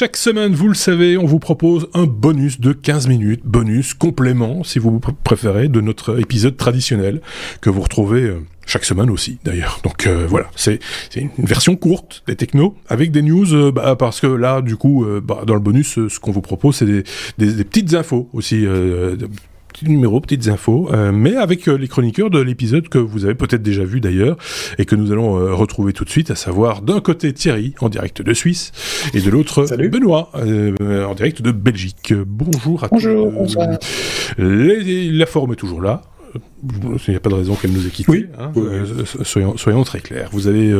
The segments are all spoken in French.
chaque semaine, vous le savez, on vous propose un bonus de 15 minutes, bonus complément, si vous préférez, de notre épisode traditionnel, que vous retrouvez euh, chaque semaine aussi d'ailleurs. Donc euh, voilà, c'est une version courte des technos avec des news euh, bah, parce que là du coup bah, dans le bonus ce qu'on vous propose c'est des, des, petites infos aussi petits numéros, petites infos, euh, mais avec euh, les chroniqueurs de l'épisode que vous avez peut-être déjà vu d'ailleurs et que nous allons euh, retrouver tout de suite, à savoir d'un côté Thierry en direct de Suisse et de l'autre Benoît en direct de Belgique. Bonjour à Bonjour, la forme est toujours là. Il n'y a pas de raison qu'elle nous ait quittés. Hein. soyons, soyons, très clairs. Vous avez,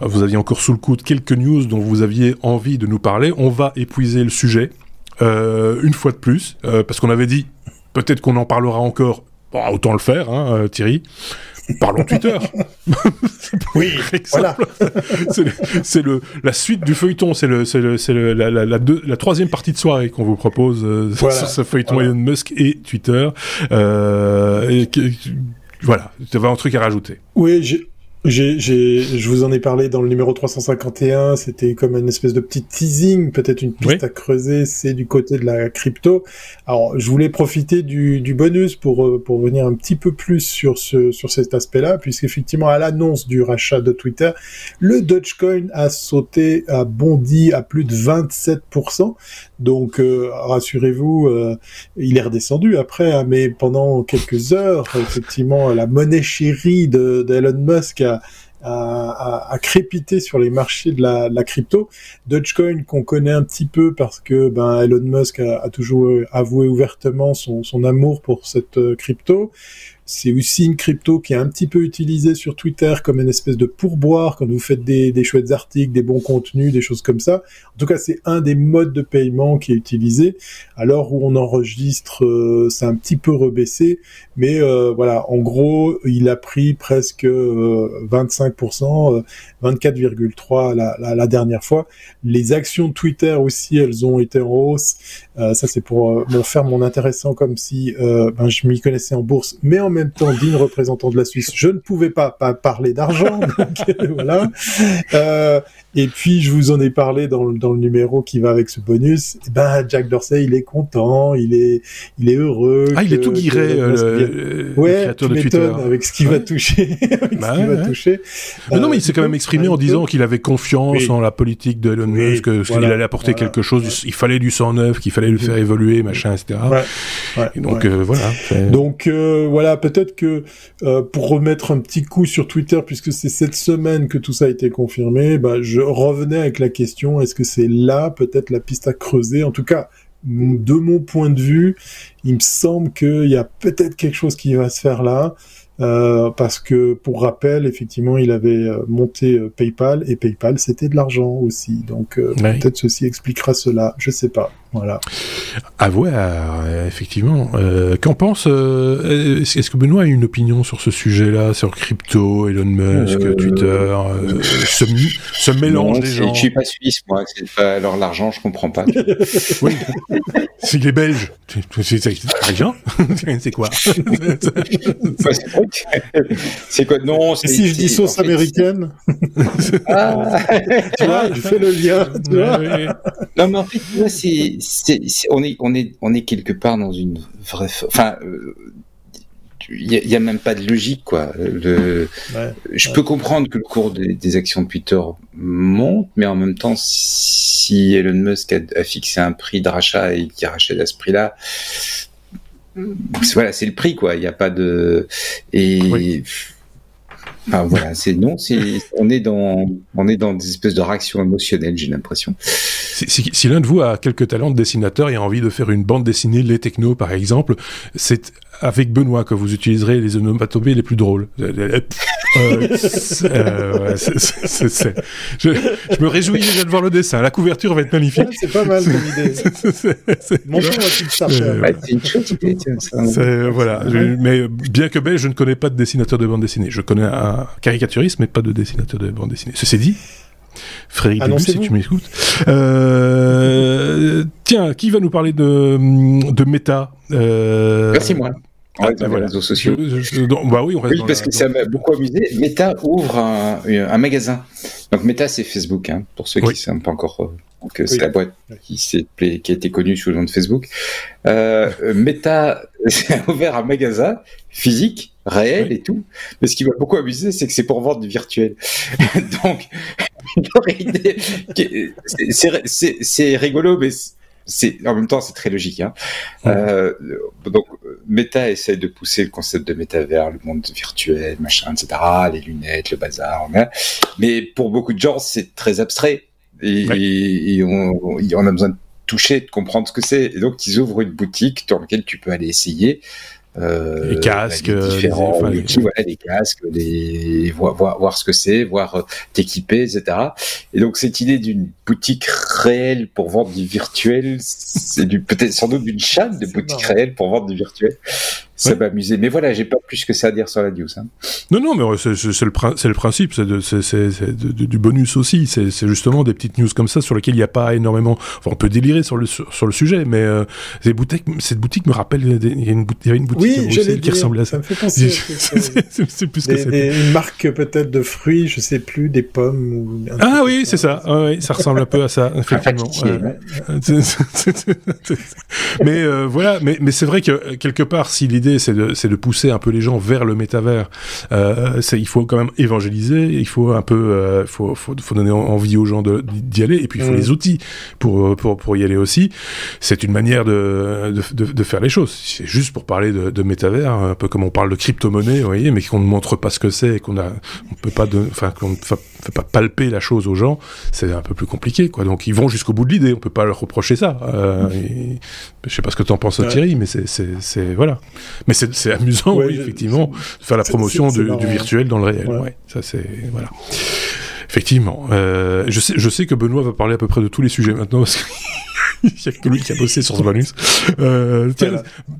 vous aviez encore sous le coude quelques news dont vous aviez envie de nous parler. On va épuiser le sujet une fois de plus parce qu'on avait dit Peut-être qu'on en parlera encore. autant le faire, hein, euh, Thierry. Parlons Twitter. oui, voilà. c'est le, la suite du feuilleton. C'est le, le, la, la, la, troisième partie de soirée qu'on vous propose euh, sur ce feuilleton Elon Musk et Twitter. Euh, et, voilà, tu avais un truc à rajouter. Oui, j'ai je vous en ai parlé dans le numéro 351. C'était comme une espèce de petit teasing, peut-être une piste à creuser. C'est du côté de la crypto. Alors, je voulais profiter du, du bonus pour euh, pour venir un petit peu plus sur ce sur cet aspect-là, puisqu'effectivement, à l'annonce du rachat de Twitter, le Dogecoin a sauté, a bondi à plus de 27%. Donc, euh, rassurez-vous, euh, il est redescendu après, hein, mais pendant quelques heures, effectivement, la monnaie chérie de, d'Elon Musk a à, crépiter sur les marchés de la, crypto. Dogecoin qu'on connaît un petit peu parce que ben, Elon Musk a, toujours avoué ouvertement son, son amour pour cette euh, crypto. C'est aussi une crypto qui est un petit peu utilisée sur Twitter comme une espèce de pourboire quand vous faites des, chouettes articles, des bons contenus, des choses comme ça. En tout cas, c'est un des modes de paiement qui est utilisé. Alors où on enregistre, euh, c'est un petit peu rebaissé, mais euh, voilà, en gros, il a pris presque 25%, euh, 24,3 la, la, dernière fois. Les actions de Twitter aussi, elles ont été en hausse. ça, c'est pour faire mon intéressant comme si ben, je m'y connaissais en bourse, même temps digne représentant de la Suisse, je ne pouvais pas, pas parler d'argent. voilà. Euh, et puis, je vous en ai parlé dans, le, dans le numéro qui va avec ce bonus. Et eh ben, Jack Dorsey, il est content, il est, il est heureux. Ah, il est tout guiré, euh, le, créateur de Twitter. avec ce qu'il va toucher. bah, va toucher. Mais non, mais il s'est quand même exprimé en disant qu'il avait confiance en la politique de Elon Musk, qu'il allait apporter quelque chose, il fallait du sang neuf, qu'il fallait le faire évoluer, machin, etc. Et donc, euh, voilà. Donc, euh, voilà, peut-être que euh, pour remettre un petit coup sur Twitter, puisque c'est cette semaine que tout ça a été confirmé, bah, je revenais avec la question, est-ce que c'est là peut-être la piste à creuser? En tout cas, de mon point de vue, il me semble qu'il y a peut-être quelque chose qui va se faire là. Euh, parce que pour rappel, effectivement, il avait euh, monté PayPal et PayPal c'était de l'argent aussi. Donc peut-être ceci expliquera cela. Je sais pas. Voilà. À voir, effectivement. Euh, Qu'en pense euh, Est-ce que Benoît a une opinion sur ce sujet-là, sur crypto, Elon Musk, euh, Twitter, euh, ce, ce, mélange des gens Je suis pas suisse, moi. Pas, alors l'argent, je comprends pas. oui. S'il est belge, c'est rien. c'est quoi C'est quoi? Non. Et si je dis sauce américaine? Ah. Tu vois, je fais le lien. Tu vois non, mais en fait, c'est on est, on est, on est quelque part dans une vraie, enfin, il euh, n'y a, même pas de logique, quoi. Le, je peux comprendre que le cours des, actions de Twitter monte, mais en même temps, si Elon Musk a, fixé un prix de rachat et qu'il rachète à ce prix-là, voilà, c'est le prix, quoi. Il n'y a pas de et Enfin, voilà, c'est non, c'est on est dans on est dans des espèces de réactions émotionnelles, j'ai l'impression. Si, si, l'un de vous a quelques talents de dessinateur et a envie de faire une bande dessinée, les technos par exemple, c'est avec Benoît que vous utiliserez les onomatopées les plus drôles. Euh, euh, je, je, me réjouis déjà de voir le dessin. La couverture va être magnifique. c'est pas mal comme idée. c'est Voilà. Mais bien que belge, je ne connais pas de dessinateur de bande dessinée. Je connais un caricaturiste, mais pas de dessinateur de bande dessinée. Ceci dit, Frédéric Début, si tu m'écoutes. Euh, tiens, qui va nous parler de, de méta euh, Merci moi. Ah, bah, les réseaux sociaux. bah oui, on oui parce que ça m'a beaucoup amusé. Meta ouvre un, un, magasin. Donc Meta, c'est Facebook, hein, pour ceux qui ne sont pas encore Donc c'est la boîte qui, qui a été connue sous le nom de Facebook. Euh, Meta a ouvert un magasin physique, réel et tout. Mais ce qui m'a beaucoup amusé, c'est que c'est pour vendre du virtuel. Donc, c'est rigolo, mais c'est en même temps c'est très logique. Hein. Euh, donc Meta essaie de pousser le concept de métavers, le monde virtuel, machin, etc. Les lunettes, le bazar. Mais pour beaucoup de gens, c'est très abstrait et, on, a besoin de toucher, de comprendre ce que c'est. Et donc ils ouvrent une boutique dans laquelle tu peux aller essayer euh, les casques, les différents les, les casques, les, voir, voir, voir ce que c'est, voir euh, t'équiper, etc. Et donc cette idée d'une boutique réelle pour vendre du virtuel, c'est peut-être sans doute d'une chaîne de boutiques réelles pour vendre du virtuel ça va amuser. Mais voilà, j'ai pas plus que ça à dire sur la news. Hein. Non, non, mais c'est le, le, principe, c'est du bonus aussi. C'est justement des petites news comme ça sur lesquelles il n'y a pas énormément. Enfin, on peut délirer sur le, sur, le sujet, mais euh, boutiques, cette boutique me rappelle. Il y, a une, avait une boutique oui, qui ressemblait à ça. Ça me fait penser. c'est plus que des, Une marque peut-être de fruits, je sais plus, des pommes ou. Ah oui, c'est ça. oui, ça ressemble un peu à ça, effectivement. mais euh, voilà, mais, mais c'est vrai que quelque part, si l'idée c'est de, pousser un peu les gens vers le métavers. Euh, il faut quand même évangéliser, il faut un peu, euh, faut, faut, donner envie aux gens d'y aller, et puis il faut mm. les outils pour, pour, pour y aller aussi. C'est une manière de, de, de, faire les choses. C'est juste pour parler de, de métavers, un peu comme on parle de crypto-monnaie, vous voyez, mais qu'on ne montre pas ce que c'est et qu'on a, on peut pas, enfin, qu'on ne fait pas palper la chose aux gens, c'est un peu plus compliqué, quoi. Donc ils vont jusqu'au bout de l'idée, on peut pas leur reprocher ça. Euh, mm. je sais pas ce que tu en penses, Thierry, mais c'est, voilà. Mais c'est amusant, oui, effectivement, de faire la promotion du, virtuel dans le réel. Ouais. ça c'est voilà. Effectivement. Euh, je sais, je sais que Benoît va parler à peu près de tous les sujets maintenant parce il n'y a que lui qui a bossé sur ce bonus. Euh,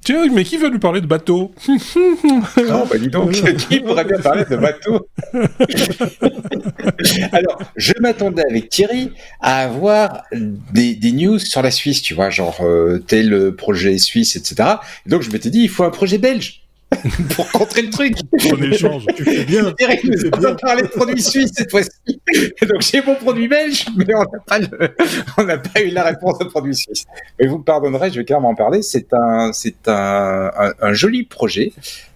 tiens, mais qui veut nous parler de bateau? Non, bah dis donc, qui pourrait bien parler de bateau? Alors, je m'attendais avec Thierry à avoir des, des, news sur la Suisse, tu vois, genre euh, tel projet suisse, etc. donc je m'étais dit, il faut un projet belge. pour contrer le truc. On échange. Tu fais bien. Nous a parlé de produits suisses cette fois-ci. Donc j'ai mon produit belge, mais on n'a pas, on n'a pas eu la réponse au produit suisse. Mais vous me pardonnerez, je vais clairement en parler. C'est un, c'est un, un, joli projet.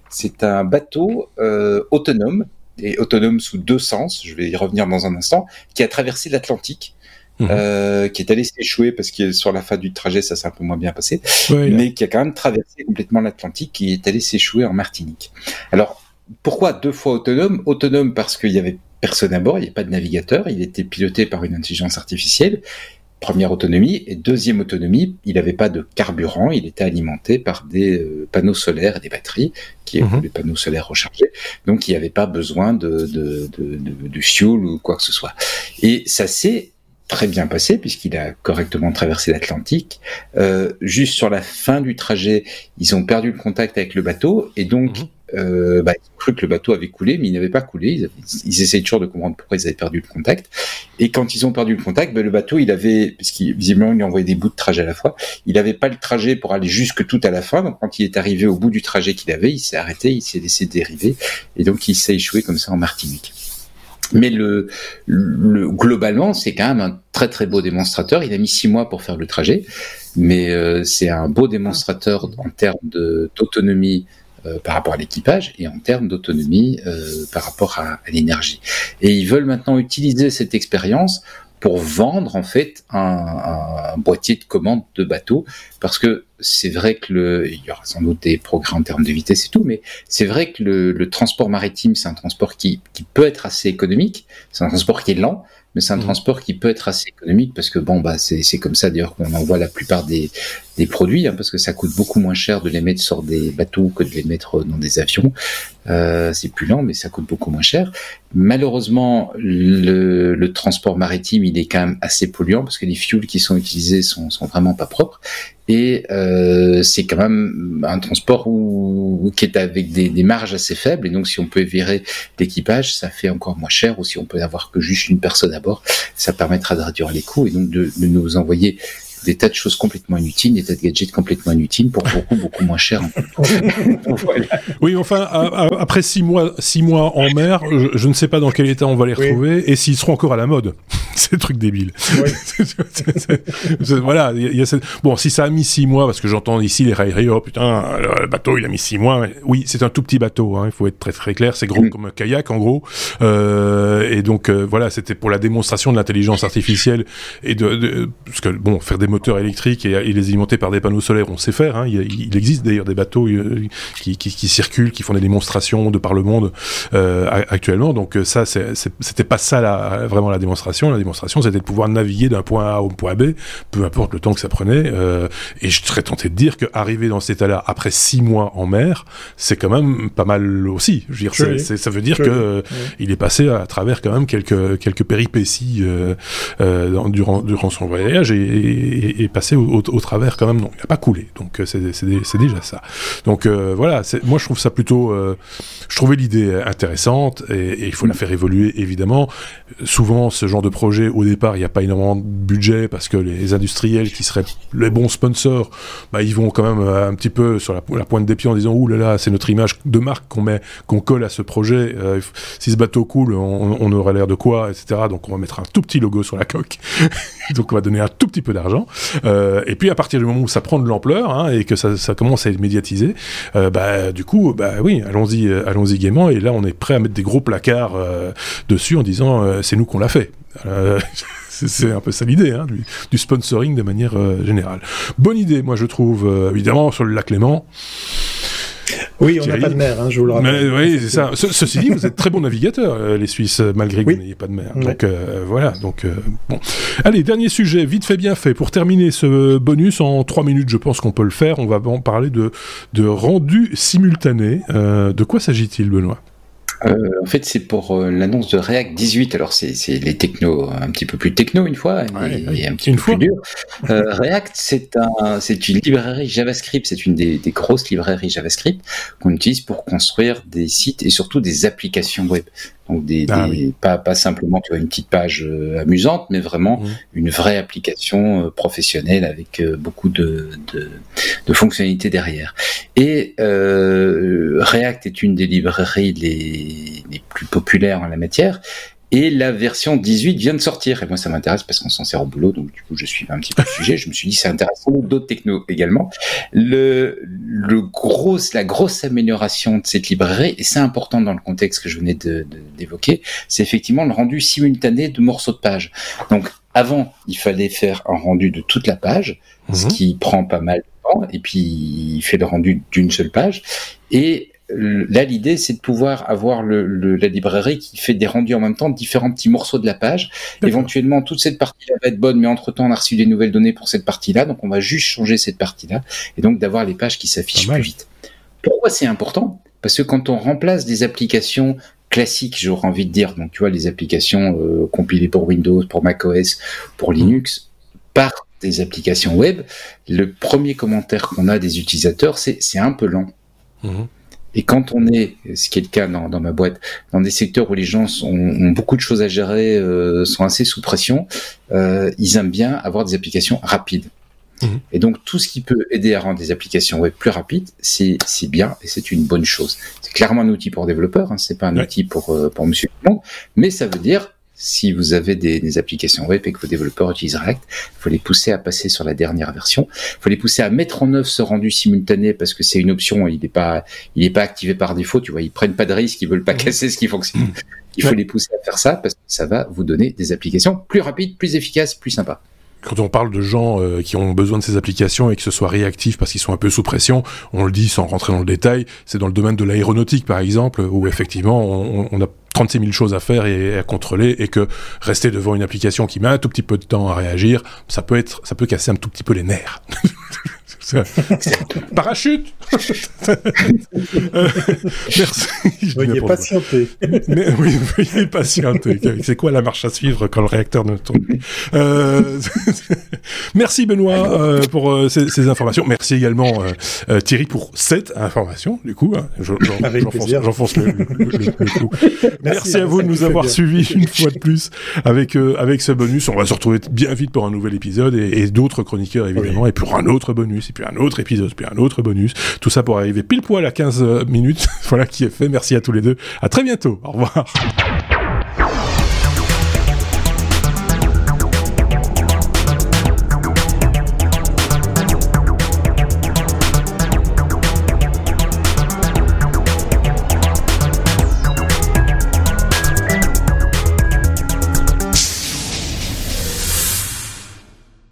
C'est un bateau euh, autonome et autonome sous deux sens. Je vais y revenir dans un instant, qui a traversé l'Atlantique Mhm. Euh, qui est allé s'échouer parce que sur la fin du trajet, ça s'est un peu moins bien passé, mais qui a quand même traversé complètement l'Atlantique, qui est allé s'échouer en Martinique. Alors, pourquoi deux fois autonome? Autonome parce qu'il y avait personne à bord, il n'y avait pas de navigateur, il était piloté par une intelligence artificielle. Première autonomie et deuxième autonomie, il n'avait pas de carburant, il était alimenté par des euh, panneaux solaires et des batteries, qui sont mhm. des panneaux solaires rechargés, donc il n'y avait pas besoin de, de, de, de, de fuel ou quoi que ce soit. Et ça s'est très bien passé puisqu'il a correctement traversé l'Atlantique. Euh, juste sur la fin du trajet, ils ont perdu le contact avec le bateau et donc mhm. euh, bah, ils ont cru que le bateau avait coulé, mais il n'avait pas coulé. Ils, ils essayent toujours de comprendre pourquoi ils avaient perdu le contact. Et quand ils ont perdu le contact, bah, le bateau, il avait, puisqu'il visiblement il envoyé des bouts de trajet à la fois, il n'avait pas le trajet pour aller jusque tout à la fin. Donc quand il est arrivé au bout du trajet qu'il avait, il s'est arrêté, il s'est laissé dériver et donc il s'est échoué comme ça en Martinique. Mais le, le globalement, c'est quand même un très très beau démonstrateur. Il a mis six mois pour faire le trajet, mais euh, c'est un beau démonstrateur en termes d'autonomie euh, par rapport à l'équipage et en termes d'autonomie euh, par rapport à, à l'énergie. Et ils veulent maintenant utiliser cette expérience pour vendre en fait un, un, boîtier de commande de bateau parce que c'est vrai que le il y aura sans doute des progrès en termes de vitesse et tout mais c'est vrai que le, le transport maritime c'est un transport qui, qui peut être assez économique c'est un transport qui est lent mais c'est un mmh. transport qui peut être assez économique parce que bon bah c'est comme ça d'ailleurs qu'on envoie la plupart des, des produits hein, parce que ça coûte beaucoup moins cher de les mettre sur des bateaux que de les mettre dans des avions. Euh, c'est plus lent mais ça coûte beaucoup moins cher. Malheureusement le, le, transport maritime il est quand même assez polluant parce que les fuels qui sont utilisés sont, sont vraiment pas propres. Et euh, c'est quand même un transport où, qui est avec des, des, marges assez faibles. Et donc si on peut virer l'équipage ça fait encore moins cher. Ou si on peut avoir que juste une personne à bord ça permettra de réduire les coûts et donc de, de nous envoyer des tas de choses complètement inutiles, des tas de gadgets complètement inutiles pour beaucoup beaucoup moins cher. Oui, enfin après six mois six mois en mer, je, ne sais pas dans quel état on va les retrouver et s'ils seront encore à la mode. c'est le truc débile. voilà, y a bon, si ça a mis six mois, parce que j'entends ici les railleries, oh putain, le bateau il a mis six mois. Oui, c'est un tout petit bateau, hein, il faut être très très clair, c'est gros mm. comme un kayak en gros. Euh, et donc euh, voilà, c'était pour la démonstration de l'intelligence artificielle et de, de, parce que bon, faire des moteurs électriques et, et, les alimenter par des panneaux solaires, on sait faire. Hein, il, il, existe d'ailleurs des bateaux euh, qui, qui, qui, circulent, qui font des démonstrations de par le monde euh, actuellement. Donc ça, c'était pas ça la, vraiment la démonstration. La démonstration, c'était de pouvoir naviguer d'un point A au point B, peu importe le temps que ça prenait. Euh, et je serais tenté de dire qu'arriver dans cet état-là après six mois en mer, c'est quand même pas mal aussi. Je veux dire, ça veut dire que euh, il est passé à travers quand même quelques quelques péripéties euh, euh, durant durant son voyage et, et, et passé au, travers quand même. Non, il n'a pas coulé. Donc euh, c'est déjà ça. Donc voilà, moi je trouve ça plutôt. je trouvais l'idée intéressante et, il faut la faire évoluer évidemment. Souvent, ce genre de projet au départ, il n'y a pas énormément de budget parce que les industriels qui seraient les bons sponsors, bah, ils vont quand même un petit peu sur la, pointe des pieds en disant ouh là là, c'est notre image de marque qu'on met, qu'on colle à ce projet. Euh, si ce bateau coule, on, aurait l'air de quoi, etc. Donc on va mettre un tout petit logo sur la coque. Donc on va donner un tout petit peu d'argent. Euh, et puis à partir du moment où ça prend de l'ampleur hein, et que ça, ça, commence à être médiatisé, euh, bah du coup, bah oui, allons-y, euh, allons-y gaiement. Et là, on est prêt à mettre des gros placards euh, dessus en disant c'est nous qu'on l'a fait. c'est un peu ça l'idée, hein, du, du, sponsoring de manière générale. Bonne idée, moi je trouve, évidemment, sur le lac Léman. Oui, on n'a pas de mer, hein, je vous le rappelle. oui, c'est ça. ceci dit, vous êtes très bons navigateurs, euh, les Suisses, malgré que vous n'ayez pas de mer. Donc euh, voilà. Donc euh, bon. Allez, dernier sujet, vite fait, bien fait. Pour terminer ce bonus en trois minutes, je pense qu'on peut le faire. On va en parler de de rendu simultané. de quoi s'agit-il, Benoît? Euh, en fait, c'est pour euh, l'annonce de React 18. Alors, c'est les technos un petit peu plus techno une fois et, un petit peu plus dur. Euh, React, c'est un, c'est une librairie JavaScript. C'est une des, des, grosses librairies JavaScript qu'on utilise pour construire des sites et surtout des applications web. Donc des, ah des pas, pas simplement tu vois, une petite page euh, amusante, mais vraiment mmh. une vraie application euh, professionnelle avec euh, beaucoup de, de, de, fonctionnalités derrière. Et React est une des librairies les, plus populaires en la matière. Et la version 18 vient de sortir. Et moi, ça m'intéresse parce qu'on s'en sert au boulot. Donc, du coup, je suis un petit peu le sujet. Je me suis dit, c'est intéressant. D'autres technos également. Le, le gros, la grosse amélioration de cette librairie, et c'est important dans le contexte que je venais d'évoquer, de, c'est effectivement le rendu simultané de morceaux de page. Donc, avant, il fallait faire un rendu de toute la page, ce mhm. qui prend pas mal de temps. Et puis, il fait le rendu d'une seule page. Et là, l'idée, c'est de pouvoir avoir le, la librairie qui fait des rendus en même temps de différents petits morceaux de la page. Éventuellement, toute cette partie-là va être bonne, mais entre-temps, on a reçu des nouvelles données pour cette partie-là, donc on va juste changer cette partie-là, et donc d'avoir les pages qui s'affichent plus vite. Pourquoi c'est important? Parce que quand on remplace des applications classiques, j'aurais envie de dire, donc tu vois, les applications euh, compilées pour Windows, pour macOS, pour Linux, par des applications web, le premier commentaire qu'on a des utilisateurs, c'est c'est un peu lent. Mmh. Et quand on est, ce qui est le cas dans, dans ma boîte, dans des secteurs où les gens sont, ont beaucoup de choses à gérer, euh, sont assez sous pression, euh, ils aiment bien avoir des applications rapides. Mhm. Et donc tout ce qui peut aider à rendre des applications web plus rapides, c'est bien et c'est une bonne chose. C'est clairement un outil pour développeurs, hein, c'est pas un outil pour euh, pour Monsieur Monde, mais ça veut dire si vous avez des, des, applications web et que vos développeurs utilisent React, il faut les pousser à passer sur la dernière version. Il faut les pousser à mettre en œuvre ce rendu simultané parce que c'est une option, il n'est pas, il est pas activé par défaut. Tu vois, ils prennent pas de risques, ils veulent pas mmh. casser ce qui fonctionne. Mmh. Il faut les pousser à faire ça parce que ça va vous donner des applications plus rapides, plus efficaces, plus sympas quand on parle de gens euh, qui ont besoin de ces applications et que ce soit réactif parce qu'ils sont un peu sous pression, on le dit sans rentrer dans le détail, c'est dans le domaine de l'aéronautique par exemple, où effectivement on, on, a 36 000 choses à faire et à contrôler et que rester devant une application qui met un tout petit peu de temps à réagir, ça peut être, ça peut casser un tout petit peu les nerfs. Parachute euh, Merci. Veuillez patienter. Mais, oui, veuillez patienter. C'est quoi la marche à suivre quand le réacteur ne tourne plus euh, Merci Benoît euh, pour ces, ces, informations. Merci également Thierry pour cette information. Du coup, hein, j'enfonce le, le, le, coup. Merci, à vous de nous avoir suivis une fois de plus avec avec ce bonus. On va se retrouver bien vite pour un nouvel épisode et, et d'autres chroniqueurs évidemment et pour un autre bonus puis un autre épisode, puis un autre bonus. Tout ça pour arriver pile poil à 15 minutes. voilà qui est fait. Merci à tous les deux. À très bientôt. Au revoir.